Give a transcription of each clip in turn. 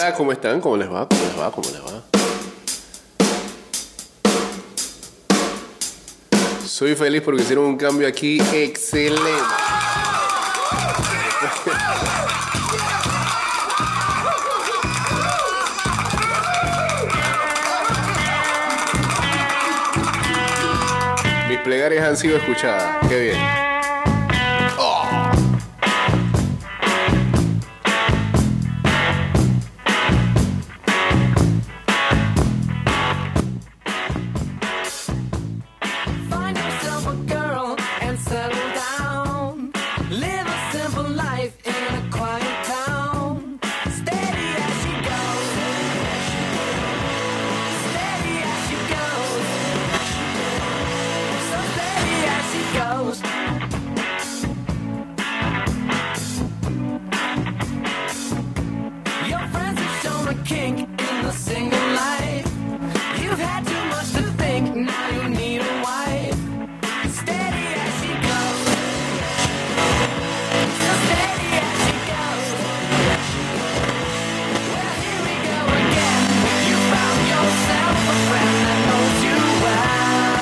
Hola, ¿cómo están? ¿Cómo les va? ¿Cómo les va? ¿Cómo les va? Soy feliz porque hicieron un cambio aquí excelente. Mis plegarias han sido escuchadas. Qué bien.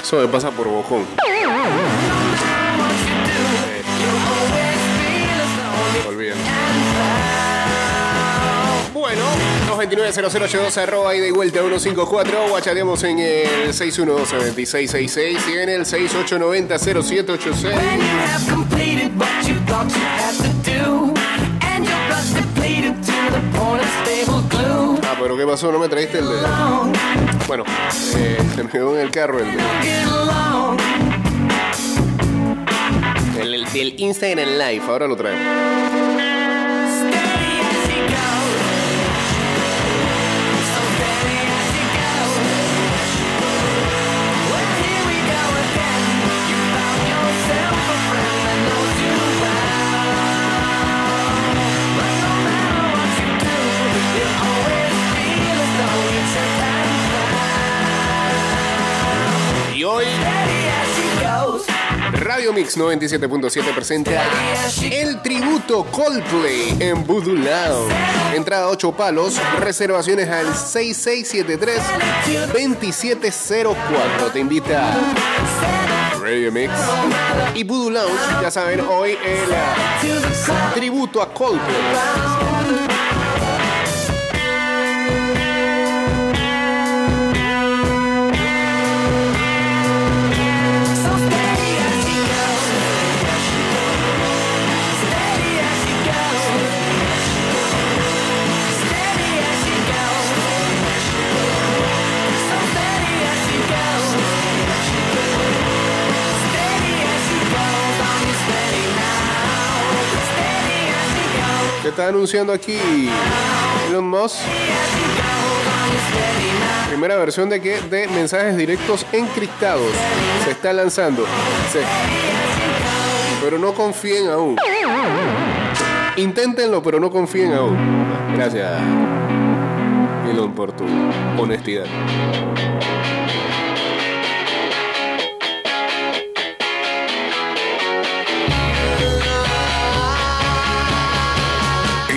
Eso me pasa por bojón. Olviden. Bueno, 229-0082 arroba y de vuelta 154. Guachateamos en el 612-2666 y en el 6890-0786. Pero ¿qué pasó? ¿No me trajiste el de...? Bueno, se me quedó en el carro el de... El, el del Instagram Live, ahora lo traigo. Radio Mix 97.7 presenta el tributo Coldplay en Voodoo Lounge. Entrada 8 palos, reservaciones al 6673-2704. Te invita Radio Mix y Voodoo Lounge. Ya saben, hoy el tributo a Coldplay. Está anunciando aquí Elon Musk. Primera versión de que de mensajes directos encriptados se está lanzando. Pero no confíen aún. Inténtenlo, pero no confíen aún. Gracias, Elon, por tu honestidad.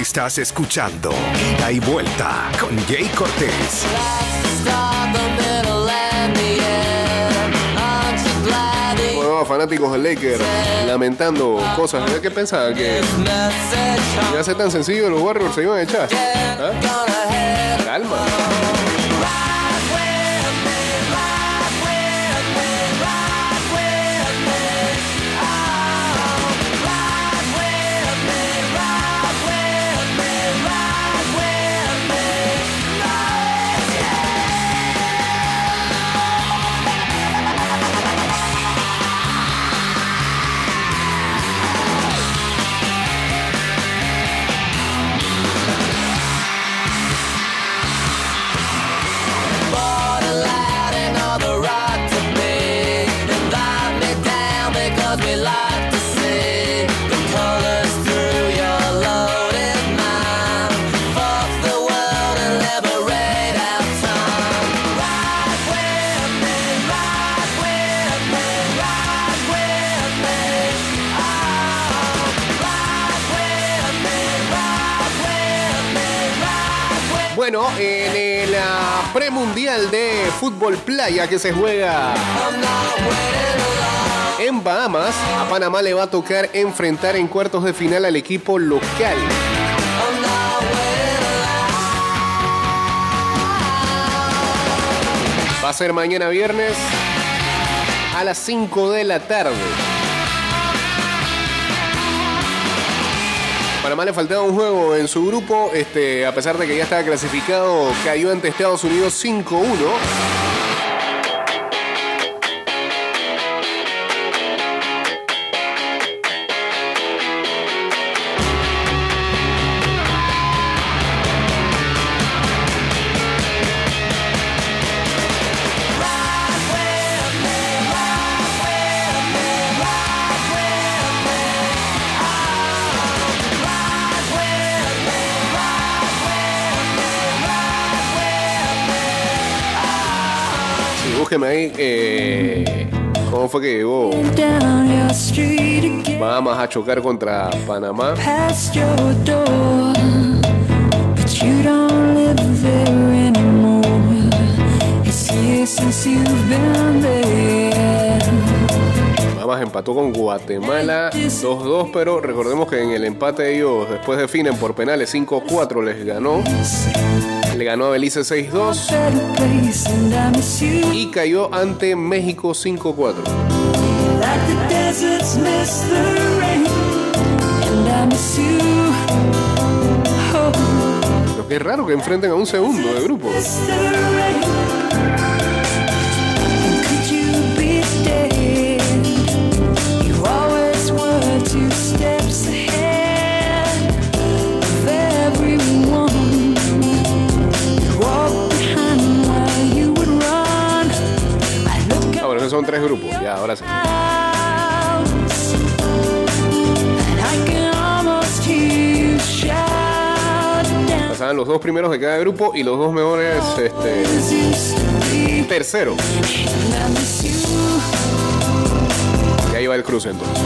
Estás escuchando Ida y Vuelta con Jay Cortés. Bueno, fanáticos del Lakers lamentando cosas. ¿Qué pensaban? ¿Que ya ser tan sencillo los Warriors se iban a echar? ¿Ah? Calma. Bueno, en la premundial de fútbol playa que se juega en Bahamas, a Panamá le va a tocar enfrentar en cuartos de final al equipo local. Va a ser mañana viernes a las 5 de la tarde. Panamá le faltaba un juego en su grupo, este, a pesar de que ya estaba clasificado, cayó ante Estados Unidos 5-1. Búsqueme ahí. Eh, ¿Cómo fue que llegó? Vamos a chocar contra Panamá. Bahamas empató con Guatemala 2-2, pero recordemos que en el empate ellos después definen por penales 5-4 les ganó. Le ganó a Belice 6-2 y cayó ante México 5-4. Lo que es raro que enfrenten a un segundo de grupo. Son tres grupos. Ya, ahora sí. Pasaban los dos primeros de cada grupo y los dos mejores este, tercero. Y ahí va el cruce entonces.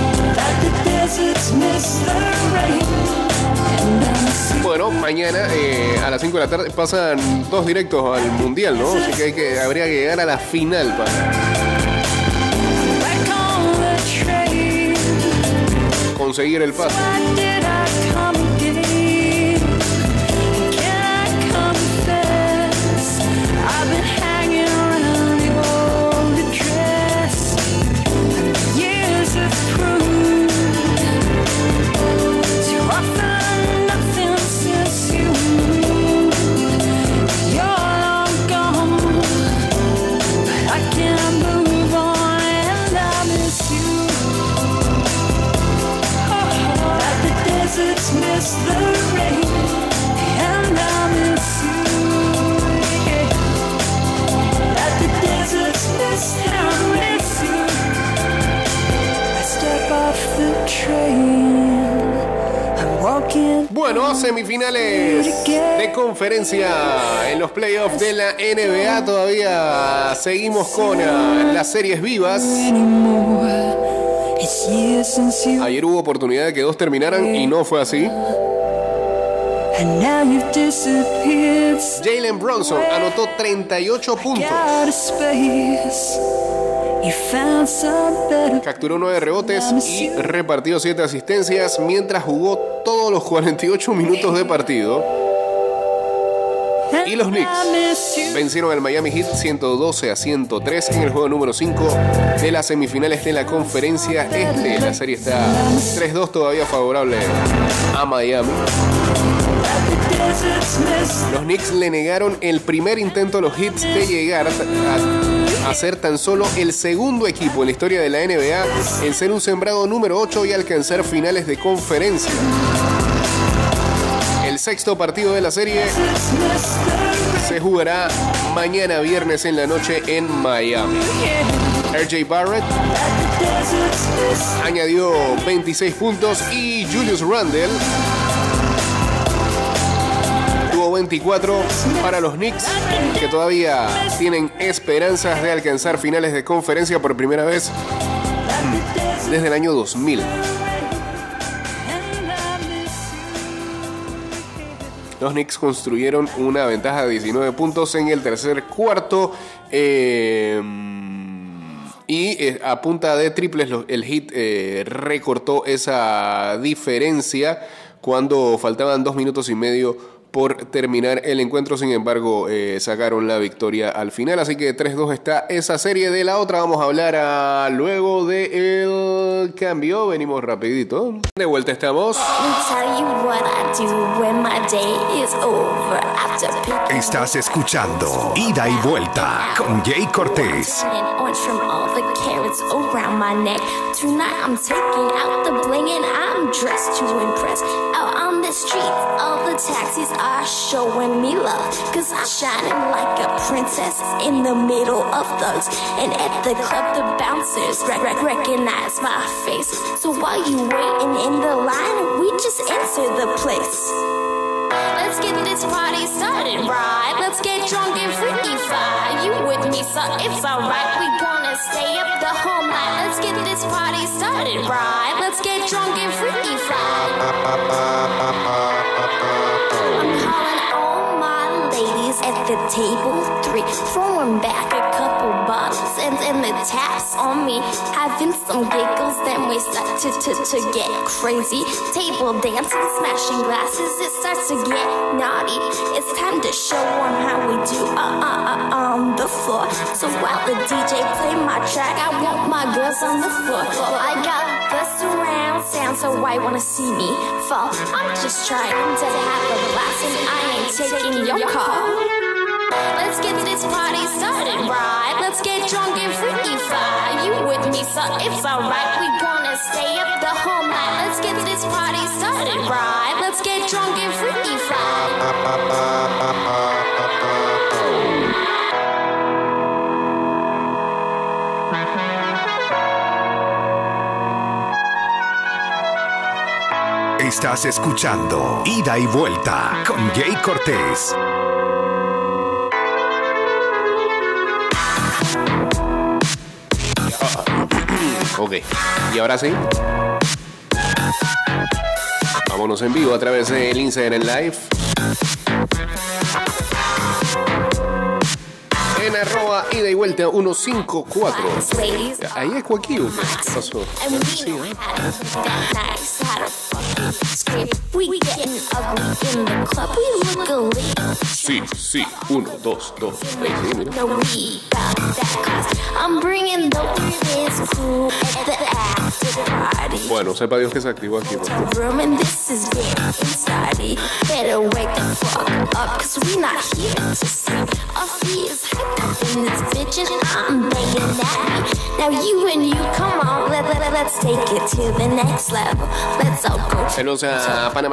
Bueno, mañana eh, a las 5 de la tarde pasan dos directos al mundial, ¿no? Así que, hay que habría que llegar a la final para conseguir el pase. Bueno, semifinales de conferencia en los playoffs de la NBA. Todavía seguimos con ah, las series vivas. Ayer hubo oportunidad de que dos terminaran y no fue así. Jalen Bronson anotó 38 puntos. Capturó 9 rebotes y repartió 7 asistencias mientras jugó todos los 48 minutos de partido. Y los Knicks vencieron al Miami Heat 112 a 103 en el juego número 5 de las semifinales de la conferencia este. La serie está 3-2 todavía favorable a Miami. Los Knicks le negaron el primer intento a los Hits de llegar a, a, ser tan solo el segundo equipo en la historia de la NBA en ser un sembrado número 8 y alcanzar finales de conferencia. Sexto partido de la serie se jugará mañana viernes en la noche en Miami. RJ Barrett añadió 26 puntos y Julius Randle 24 para los Knicks, que todavía tienen esperanzas de alcanzar finales de conferencia por primera vez desde el año 2000. Los Knicks construyeron una ventaja de 19 puntos en el tercer cuarto. Eh, y eh, a punta de triples el Hit eh, recortó esa diferencia cuando faltaban dos minutos y medio por terminar el encuentro. Sin embargo, eh, sacaron la victoria al final. Así que 3-2 está esa serie. De la otra vamos a hablar luego del el cambio. Venimos rapidito. De vuelta estamos. Estás escuchando Ida y Vuelta con Jay Cortés. All around my neck. Tonight I'm taking out the bling and I'm dressed to impress. Out on the streets, all the taxis are showing me love. Cause I'm shining like a princess in the middle of thugs. And at the club, the bouncers rec- rec- recognize my face. So while you waiting in the line, we just enter the place. Get this party started, right? Let's get drunk and freaky fly. You with me, so it's alright. We gonna stay up the whole night. Let's get this party started, right? Let's get drunk and freaky fly. The table. Three, throwing back a couple bottles and, and the taps on me. Having some giggles, then we start to, to, to get crazy. Table dancing, smashing glasses, it starts to get naughty. It's time to show them how we do uh, uh, uh, on the floor. So while the DJ play my track, I want my girls on the floor. I got the surround sound, so why wanna see me fall? I'm just trying to have a blast, and I ain't taking your call. Let's get this party started, right? Let's get drunk and freaky fly. You with me, so it's alright. We gonna stay up the whole night. Let's get this party started, right? Let's get drunk and freaky fly. Estás escuchando Ida y Vuelta con Jay Cortés. Y ahora sí. Vámonos en vivo a través del Instagram Live. En arroba ida y vuelta 154. Ahí es Joaquín. ¿Qué pasó? Sí, ¿eh? Sí, sí, uno, dos, dos. Ahí, Bueno, sepa Dios que se activó aquí. You. Let's right? Let's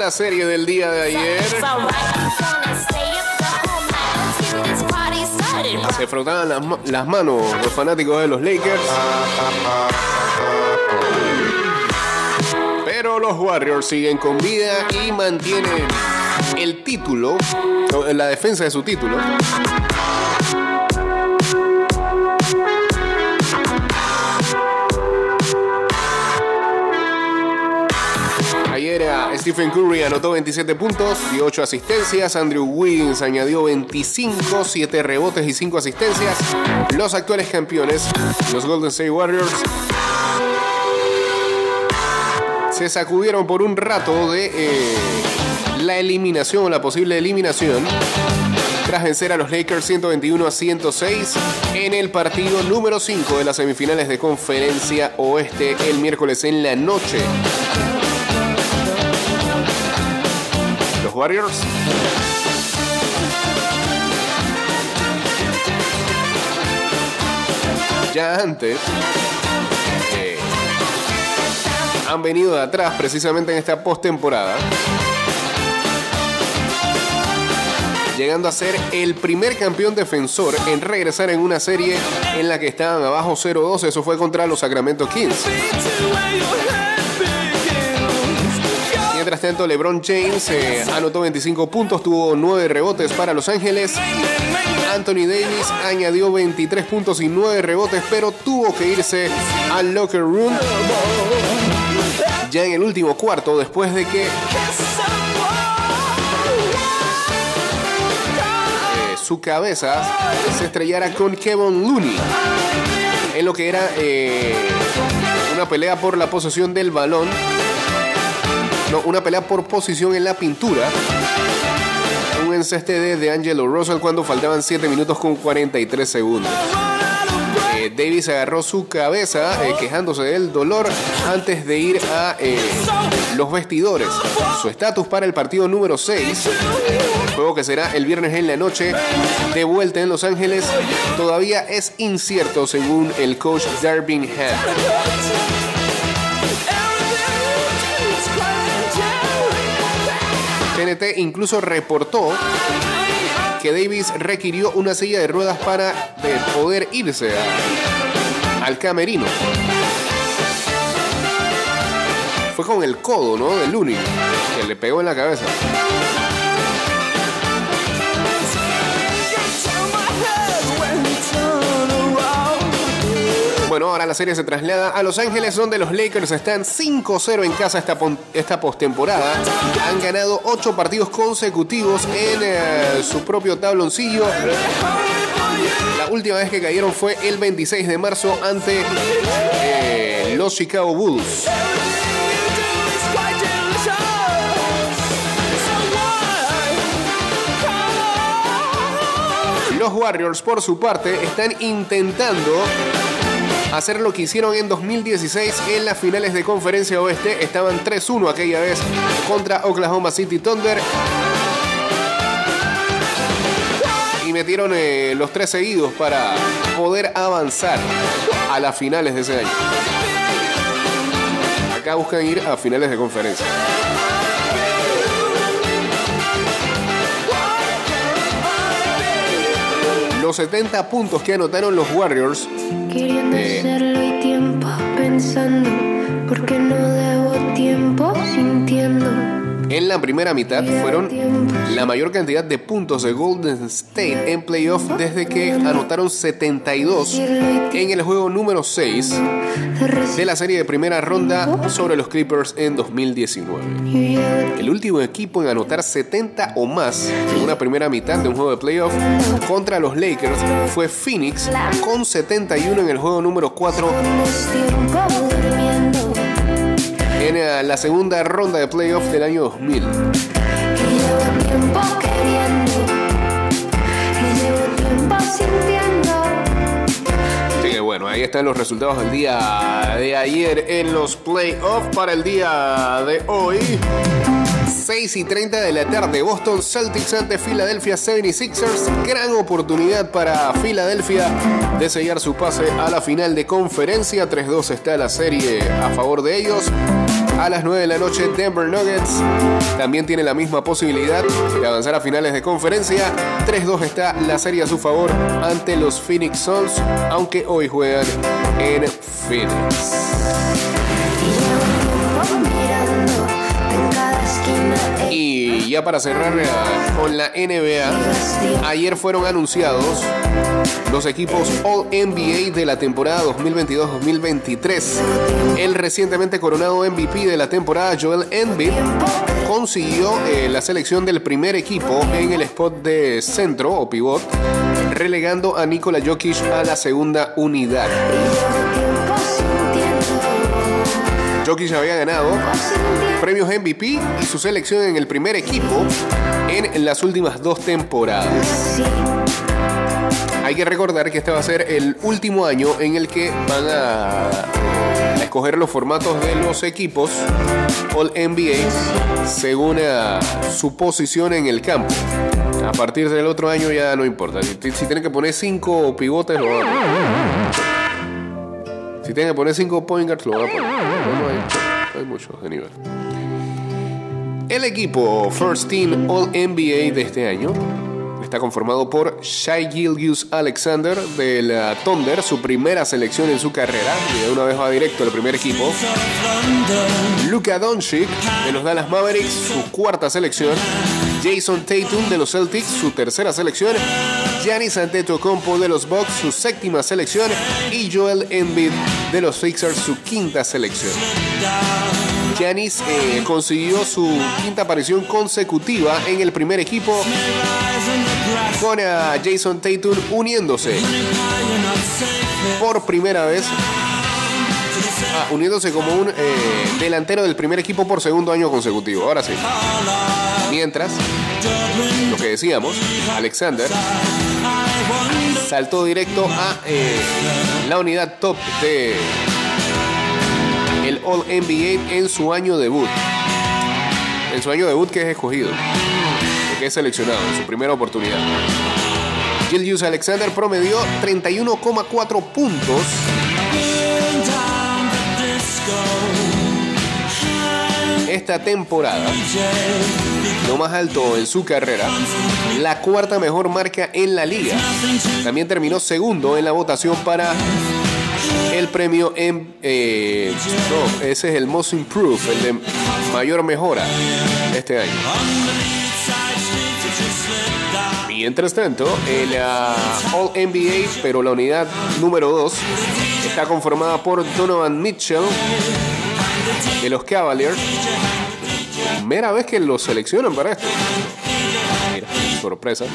Otra serie del día de ayer. Se frotaban las, las manos los fanáticos de los Lakers. Pero los Warriors siguen con vida y mantienen el título, la defensa de su título. Stephen Curry anotó 27 puntos y 8 asistencias. Andrew Wiggins añadió 25, 7 rebotes y 5 asistencias. Los actuales campeones, los Golden State Warriors, se sacudieron por un rato de eh, la eliminación, la posible eliminación, tras vencer a los Lakers 121 a 106 en el partido número 5 de las semifinales de conferencia oeste el miércoles en la noche. Warriors ya antes eh, han venido de atrás precisamente en esta postemporada llegando a ser el primer campeón defensor en regresar en una serie en la que estaban abajo 0-2. Eso fue contra los Sacramento Kings. Mientras tanto, LeBron James eh, anotó 25 puntos, tuvo 9 rebotes para Los Ángeles. Anthony Davis añadió 23 puntos y 9 rebotes, pero tuvo que irse al locker room ya en el último cuarto después de que eh, su cabeza se estrellara con Kevin Looney en lo que era eh, una pelea por la posesión del balón una pelea por posición en la pintura. Un enceste de Angelo Russell cuando faltaban 7 minutos con 43 segundos. Eh, Davis agarró su cabeza eh, quejándose del dolor antes de ir a eh, los vestidores. Su estatus para el partido número 6, juego que será el viernes en la noche, de vuelta en Los Ángeles, todavía es incierto según el coach Darvin Ham. Incluso reportó que Davis requirió una silla de ruedas para poder irse al camerino. Fue con el codo, ¿no? Del único que le pegó en la cabeza. Bueno, ahora la serie se traslada a Los Ángeles, donde los Lakers están 5-0 en casa esta, esta postemporada. Han ganado 8 partidos consecutivos en eh, su propio tabloncillo. La última vez que cayeron fue el 26 de marzo ante eh, los Chicago Bulls. Los Warriors, por su parte, están intentando hacer lo que hicieron en 2016 en las finales de conferencia oeste. Estaban 3-1 aquella vez contra Oklahoma City Thunder. Y metieron eh, los tres seguidos para poder avanzar a las finales de ese año. Acá buscan ir a finales de conferencia. Los 70 puntos que anotaron los Warriors. Queriendo hacerlo y tiempo pensando, porque no debo tiempo sintiendo en la primera mitad fueron la mayor cantidad de puntos de Golden State en playoff desde que anotaron 72 en el juego número 6 de la serie de primera ronda sobre los Clippers en 2019. El último equipo en anotar 70 o más en una primera mitad de un juego de playoff contra los Lakers fue Phoenix con 71 en el juego número 4 la segunda ronda de playoffs del año 2000. Así que bueno, ahí están los resultados del día de ayer en los playoffs para el día de hoy. 6 y 30 de la tarde, Boston Celtics ante Philadelphia 76ers. Gran oportunidad para Philadelphia de sellar su pase a la final de conferencia. 3-2 está la serie a favor de ellos. A las 9 de la noche, Denver Nuggets también tiene la misma posibilidad de avanzar a finales de conferencia. 3-2 está la serie a su favor ante los Phoenix Suns, aunque hoy juegan en Phoenix. Y ya para cerrar eh, con la NBA, ayer fueron anunciados los equipos All NBA de la temporada 2022-2023. El recientemente coronado MVP de la temporada, Joel Embiid, consiguió eh, la selección del primer equipo en el spot de centro o pivot, relegando a Nikola Jokic a la segunda unidad. Jokic había ganado premios MVP y su selección en el primer equipo en las últimas dos temporadas. Hay que recordar que este va a ser el último año en el que van a escoger los formatos de los equipos All NBA según su posición en el campo. A partir del otro año ya no importa. Si, tienen que poner cinco pivotes, lo van. Si tienen que poner 5 point lo van a poner. No, hay, muchos de nivel. El equipo First Team All NBA de este año está conformado por Shai Gilgius Alexander del uh, Thunder, su primera selección en su carrera, y de una vez va directo al primer equipo. Luka Doncic de los Dallas Mavericks, su cuarta selección. Jason Tatum de los Celtics, su tercera selección. Giannis Antetokounmpo de los Bucks, su séptima selección. Y Joel Embiid de los Sixers, su quinta selección. Giannis eh, consiguió su quinta aparición consecutiva en el primer equipo con a Jason Tatum uniéndose por primera vez Ah, uniéndose como un eh, delantero del primer equipo por segundo año consecutivo. Ahora sí. Mientras, lo que decíamos, Alexander saltó directo a eh, la unidad top de el All NBA en su año debut. En su año debut que es escogido. Que es seleccionado en su primera oportunidad. Julius Alexander promedió 31,4 puntos esta temporada, lo más alto en su carrera, la cuarta mejor marca en la liga. También terminó segundo en la votación para el premio en... Eh, ese es el Most Improved, el de mayor mejora este año. Mientras tanto, el uh, All NBA, pero la unidad número 2, está conformada por Donovan Mitchell de los Cavaliers. Primera vez que lo seleccionan para esto. Mira, sorpresa.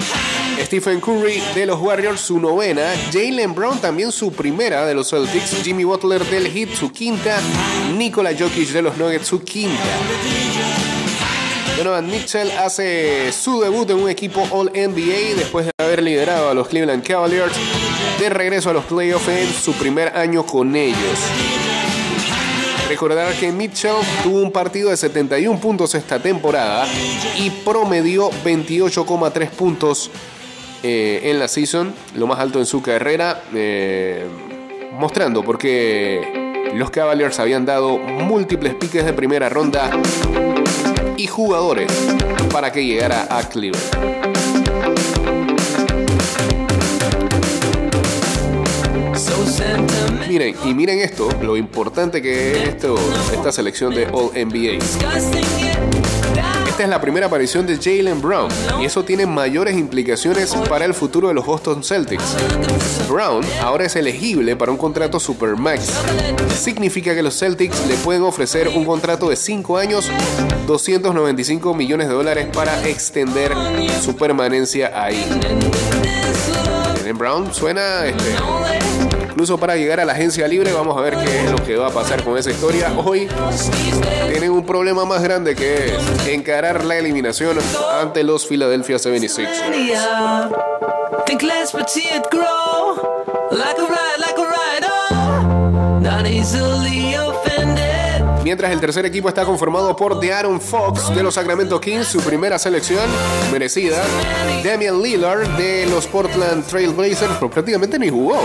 Stephen Curry de los Warriors, su novena. Jalen Brown también su primera de los Celtics. Jimmy Butler del Heat, su quinta. Nikola Jokic de los Nuggets, su quinta. Donovan Mitchell hace su debut en un equipo All NBA después de haber liderado a los Cleveland Cavaliers de regreso a los playoffs en su primer año con ellos. Recordar que Mitchell tuvo un partido de 71 puntos esta temporada y promedió 28,3 puntos eh, en la season, lo más alto en su carrera, eh, mostrando porque los Cavaliers habían dado múltiples piques de primera ronda y jugadores para que llegara a Cleveland. Miren, y miren esto, lo importante que es esto, esta selección de All NBA. Esta es la primera aparición de Jalen Brown y eso tiene mayores implicaciones para el futuro de los Boston Celtics. Brown ahora es elegible para un contrato Supermax. Significa que los Celtics le pueden ofrecer un contrato de 5 años, 295 millones de dólares para extender su permanencia ahí. Jalen Brown suena este, incluso para llegar a la agencia libre. Vamos a ver qué es lo que va a pasar con esa historia. Hoy tienen un problema más grande que es encarar la eliminación ante los Philadelphia 76. Mientras el tercer equipo está conformado por De'Aaron Fox de los Sacramento Kings, su primera selección merecida. Damian Lillard de los Portland Trail Blazers, pero prácticamente ni jugó.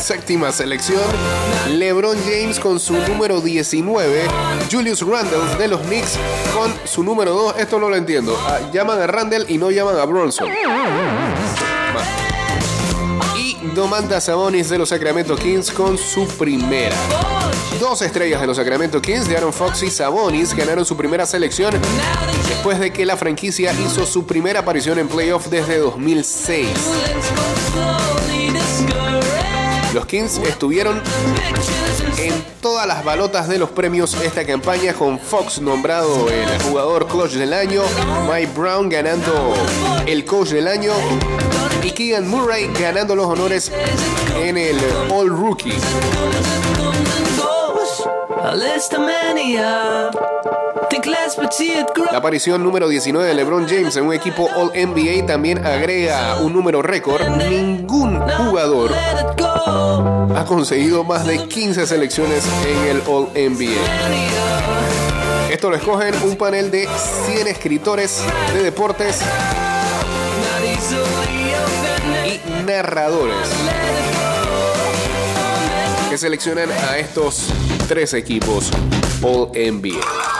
Séptima selección. LeBron James con su número 19. Julius Randle de los Knicks con su número 2. Esto no lo entiendo. Ah, llaman a Randle y no llaman a Bronson. Y Domantas Sabonis de los Sacramento Kings con su primera. Dos estrellas de los Sacramento Kings, de Aaron Fox y Sabonis, ganaron su primera selección después de que la franquicia hizo su primera aparición en playoff desde 2006. Los Kings estuvieron en todas las balotas de los premios esta campaña con Fox nombrado el jugador coach del año, Mike Brown ganando el coach del año y Keegan Murray ganando los honores en el All Rookie. La aparición número 19 de LeBron James en un equipo All NBA también agrega un número récord. Ningún jugador ha conseguido más de 15 selecciones en el All NBA. Esto lo escogen un panel de 100 escritores de deportes y narradores seleccionan a estos tres equipos All NBA.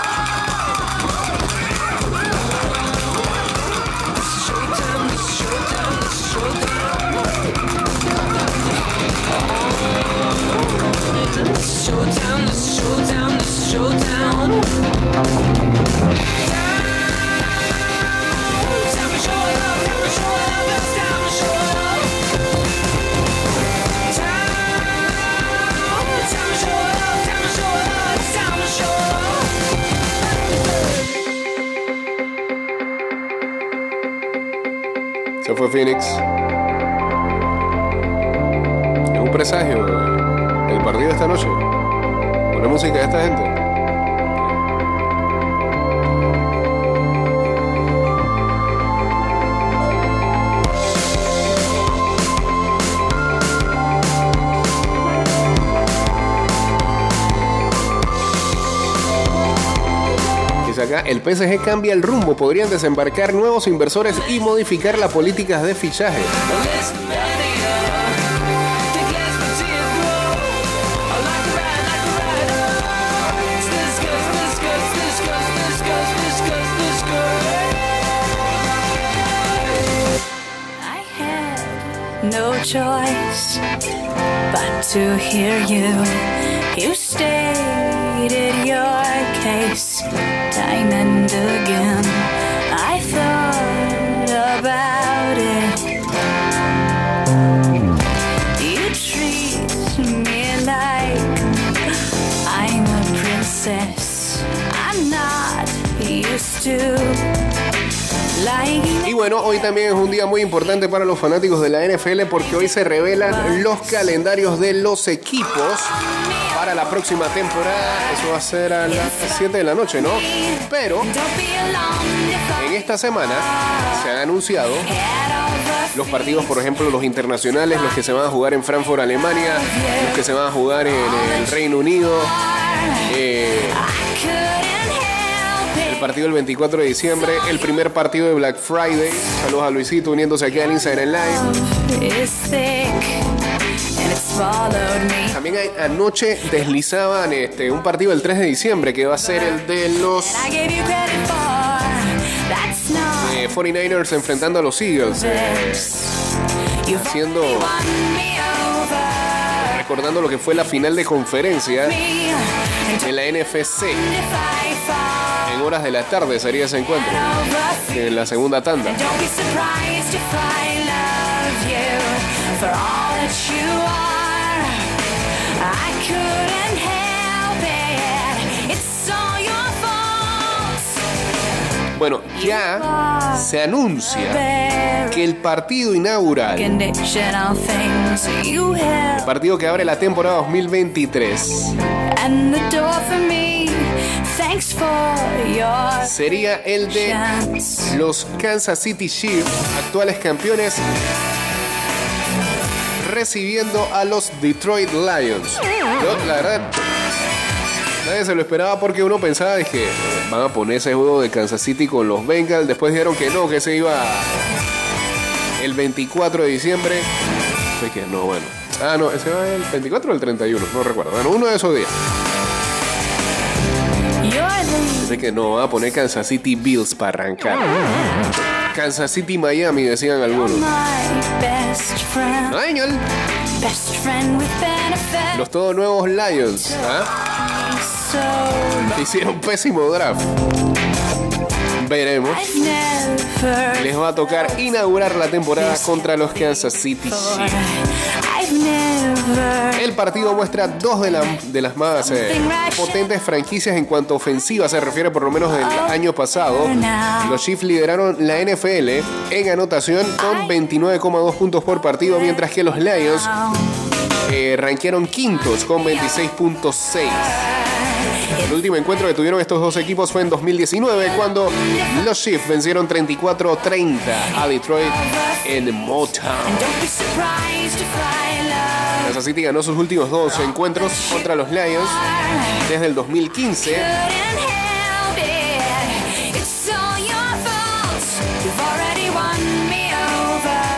Se fue Phoenix. Es un presagio el partido de esta noche. Con la música de esta gente. El PSG cambia el rumbo, podrían desembarcar nuevos inversores y modificar las políticas de fichaje. no choice but to hear you. Again. I thought about it. You treat me like I'm a princess. I'm not used to. Y bueno, hoy también es un día muy importante para los fanáticos de la NFL porque hoy se revelan los calendarios de los equipos para la próxima temporada. Eso va a ser a las 7 de la noche, ¿no? Pero en esta semana se han anunciado los partidos, por ejemplo, los internacionales, los que se van a jugar en Frankfurt, Alemania, los que se van a jugar en el Reino Unido. Eh, partido del 24 de diciembre, el primer partido de Black Friday. Saludos a Luisito uniéndose aquí al Instagram Live. También hay, anoche deslizaban este, un partido el 3 de diciembre que va a ser el de los 49ers enfrentando a los Eagles. Eh, haciendo. Recordando lo que fue la final de conferencia de la NFC. Horas de la tarde sería ese encuentro. En la segunda tanda. Bueno, ya se anuncia que el partido inaugural, el partido que abre la temporada 2023, sería el de los Kansas City Chiefs, actuales campeones, recibiendo a los Detroit Lions. la verdad, Nadie se lo esperaba porque uno pensaba que van a poner ese juego de Kansas City con los Bengals. Después dijeron que no, que se iba el 24 de diciembre. Así que no, bueno. Ah, no, ese va el 24 o el 31, no recuerdo. Bueno, uno de esos días. Que no, va a poner Kansas City Bills para arrancar. Kansas City Miami, decían algunos. Los todos nuevos Lions. ¿ah? Hicieron pésimo draft. Veremos. Les va a tocar inaugurar la temporada contra los Kansas City Chiefs. El partido muestra dos de, de las más eh, potentes franquicias en cuanto a ofensiva se refiere, por lo menos del año pasado. Los Chiefs lideraron la NFL en anotación con 29,2 puntos por partido, mientras que los Lions eh, ranquearon quintos con 26.6. El último encuentro que tuvieron estos dos equipos fue en 2019 cuando los Chiefs vencieron 34-30 a Detroit en Motown. Kansas City ganó sus últimos dos encuentros contra los Lions desde el 2015.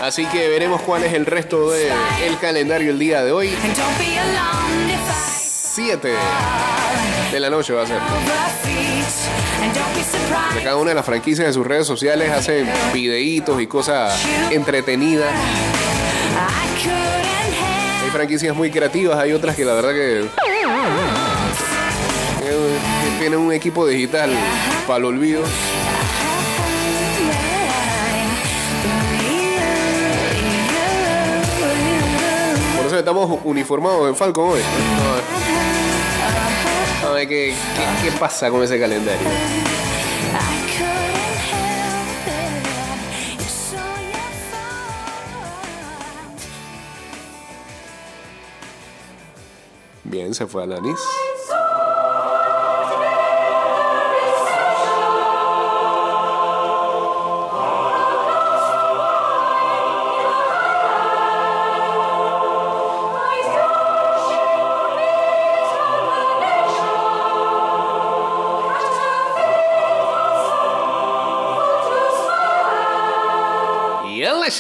Así que veremos cuál es el resto del el calendario el día de hoy. 7 de la noche va a ser. De cada una de las franquicias en sus redes sociales hacen videitos y cosas entretenidas. Hay franquicias muy creativas, hay otras que la verdad que tienen un equipo digital para el olvido. Por eso estamos uniformados en Falcon hoy. A qué, qué, pasa con ese calendario. Bien, se fue Alanis.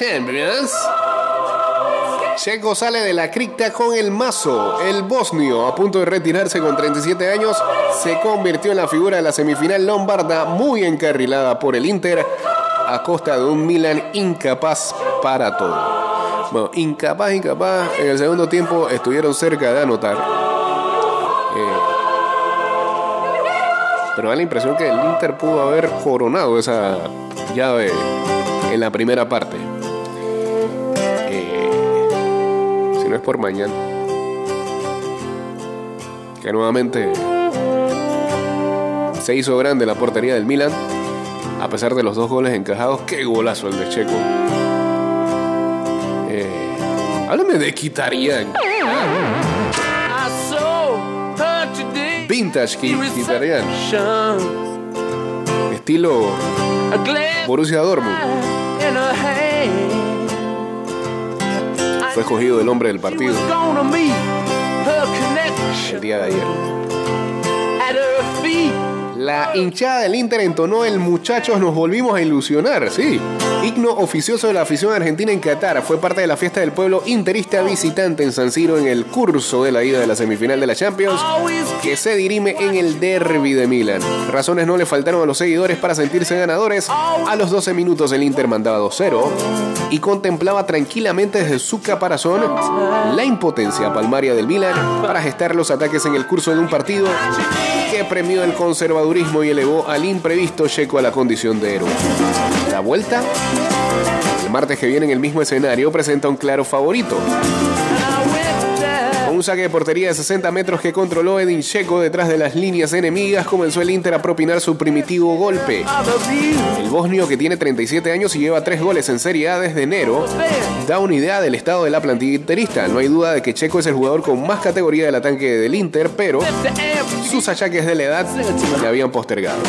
Champions. Checo sale de la cripta con el mazo. El bosnio, a punto de retirarse con 37 años, se convirtió en la figura de la semifinal lombarda, muy encarrilada por el Inter, a costa de un Milan incapaz para todo. Bueno, incapaz, incapaz. En el segundo tiempo estuvieron cerca de anotar. Eh, pero da la impresión que el Inter pudo haber coronado esa llave en la primera parte. No es por mañana. Que nuevamente se hizo grande la portería del Milan. A pesar de los dos goles encajados, qué golazo el de Checo. Eh, háblame de Kitarian. Vintage Ki- Kitarian. Estilo Borussia Dortmund. Fue escogido el hombre del partido el día de ayer. La hinchada del Inter entonó el muchachos nos volvimos a ilusionar, sí. Himno oficioso de la afición argentina en Qatar fue parte de la fiesta del pueblo interista visitante en San Siro en el curso de la ida de la semifinal de la Champions que se dirime en el derby de Milán. Razones no le faltaron a los seguidores para sentirse ganadores. A los 12 minutos el Inter mandaba 2-0 y contemplaba tranquilamente desde su caparazón la impotencia palmaria del Milan para gestar los ataques en el curso de un partido que premió el conservadurismo y elevó al imprevisto checo a la condición de héroe. La vuelta, el martes que viene en el mismo escenario, presenta un claro favorito. Con un saque de portería de 60 metros que controló Edin Checo detrás de las líneas enemigas, comenzó el Inter a propinar su primitivo golpe. El bosnio, que tiene 37 años y lleva 3 goles en Serie A desde enero, da una idea del estado de la plantilla interista. No hay duda de que Checo es el jugador con más categoría del ataque del Inter, pero sus achaques de la edad le habían postergado.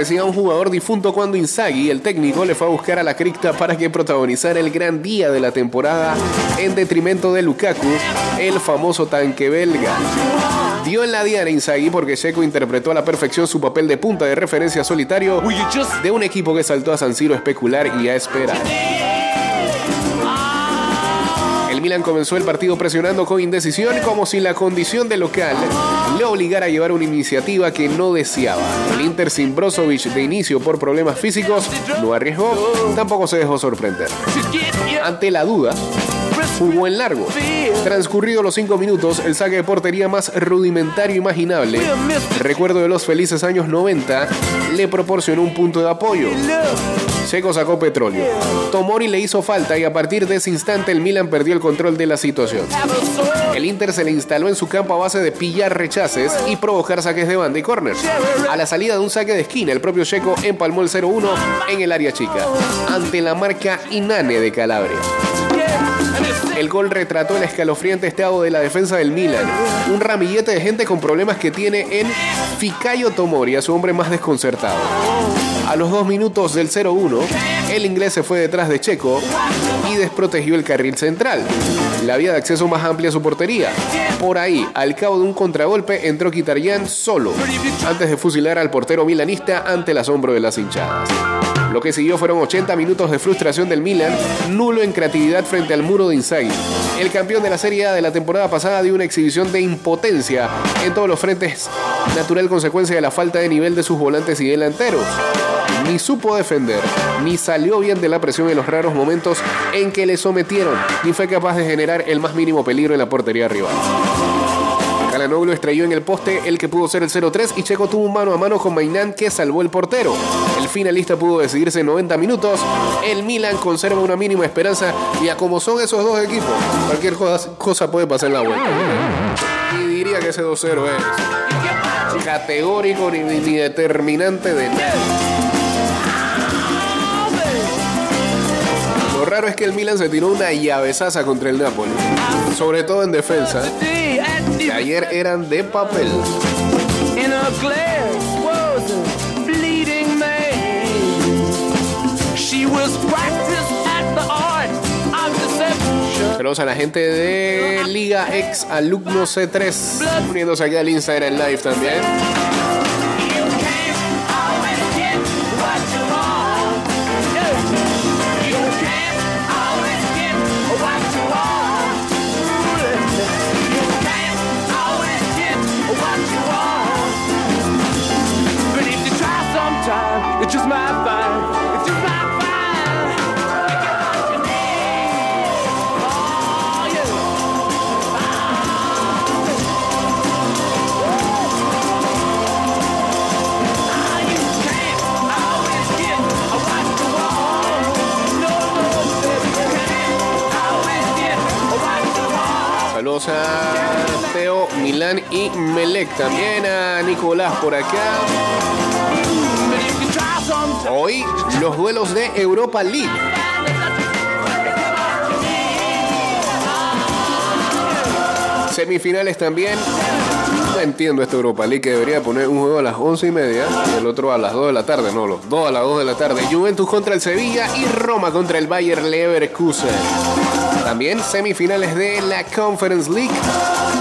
Parecía un jugador difunto cuando Inzaghi, el técnico, le fue a buscar a la cripta para que protagonizara el gran día de la temporada en detrimento de Lukaku, el famoso tanque belga. Dio en la diana Inzaghi porque Checo interpretó a la perfección su papel de punta de referencia solitario de un equipo que saltó a San Siro a especular y a esperar. Milan comenzó el partido presionando con indecisión como si la condición de local le obligara a llevar una iniciativa que no deseaba. El Inter sin Brozovic de inicio por problemas físicos no arriesgó, tampoco se dejó sorprender. Ante la duda, jugó en largo. Transcurridos los cinco minutos, el saque de portería más rudimentario imaginable, recuerdo de los felices años 90, le proporcionó un punto de apoyo. Checo sacó petróleo. Tomori le hizo falta y a partir de ese instante el Milan perdió el control de la situación. El Inter se le instaló en su campo a base de pillar rechaces y provocar saques de banda y córner. A la salida de un saque de esquina, el propio Checo empalmó el 0-1 en el área chica, ante la marca Inane de Calabria. El gol retrató el escalofriante estado de la defensa del Milan. Un ramillete de gente con problemas que tiene en Fikayo Tomori, a su hombre más desconcertado. A los dos minutos del 0-1, el inglés se fue detrás de Checo y desprotegió el carril central. La vía de acceso más amplia a su portería. Por ahí, al cabo de un contragolpe, entró Kitarian solo, antes de fusilar al portero milanista ante el asombro de las hinchadas. Lo que siguió fueron 80 minutos de frustración del Milan, nulo en creatividad frente al muro de Inzaghi. El campeón de la Serie A de la temporada pasada dio una exhibición de impotencia en todos los frentes, natural consecuencia de la falta de nivel de sus volantes y delanteros. Ni supo defender, ni salió bien de la presión en los raros momentos en que le sometieron, ni fue capaz de generar el más mínimo peligro en la portería rival. Calanoglu estrelló en el poste el que pudo ser el 0-3 y Checo tuvo un mano a mano con Mainán que salvó el portero. El finalista pudo decidirse en 90 minutos. El Milan conserva una mínima esperanza y a como son esos dos equipos, cualquier cosa, puede pasar en la vuelta. Y diría que ese 2-0 es categórico ni, ni determinante de nada. Raro es que el Milan se tiró una llavesaza contra el Napoli, sobre todo en defensa. Que ayer eran de papel. Saludos a la gente de Liga Ex Alumno C3, uniéndose aquí al Instagram Live también. También a Nicolás por acá. Hoy los duelos de Europa League. Semifinales también. No entiendo esta Europa League que debería poner un juego a las 11 y media y el otro a las 2 de la tarde. No, los dos a las 2 de la tarde. Juventus contra el Sevilla y Roma contra el Bayer Leverkusen. También semifinales de la Conference League.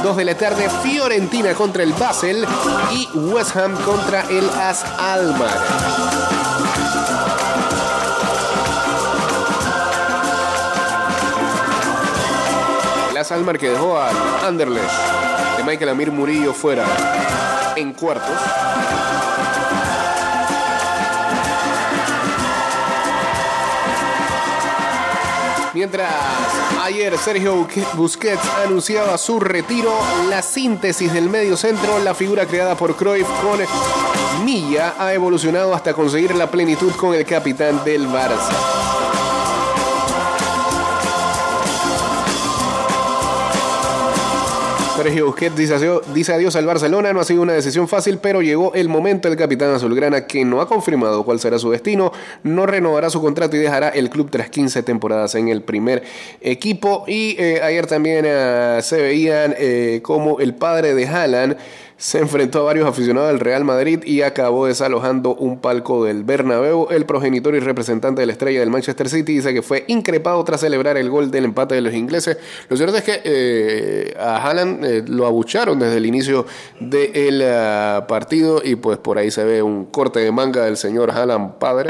2 de la tarde Fiorentina contra el Basel y West Ham contra el AS Almar. El AS Almar que dejó a Anderlecht de Michael Amir Murillo fuera en cuartos. Mientras ayer Sergio Busquets anunciaba su retiro, la síntesis del medio centro, la figura creada por Cruyff con Milla, ha evolucionado hasta conseguir la plenitud con el capitán del Barça. Sergio Busquets dice adiós, al Barcelona. No ha sido una decisión fácil, pero llegó el momento. El capitán azulgrana, que no ha confirmado cuál será su destino, no renovará su contrato y dejará el club tras 15 temporadas en el primer equipo. Y eh, ayer también eh, se veían eh, como el padre de Haaland se enfrentó a varios aficionados del Real Madrid y acabó desalojando un palco del Bernabéu. El progenitor y representante de la estrella del Manchester City dice que fue increpado tras celebrar el gol del empate de los ingleses. Lo cierto es que eh, a Haaland eh, lo abucharon desde el inicio del ah, partido y pues por ahí se ve un corte de manga del señor Haaland padre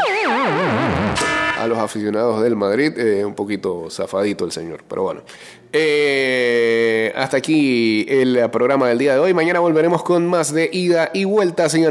a los aficionados del Madrid. eh, un poquito zafadito el señor, pero bueno. Eh, hasta aquí el programa del día de hoy. Mañana volveremos con más de ida y vuelta, señor.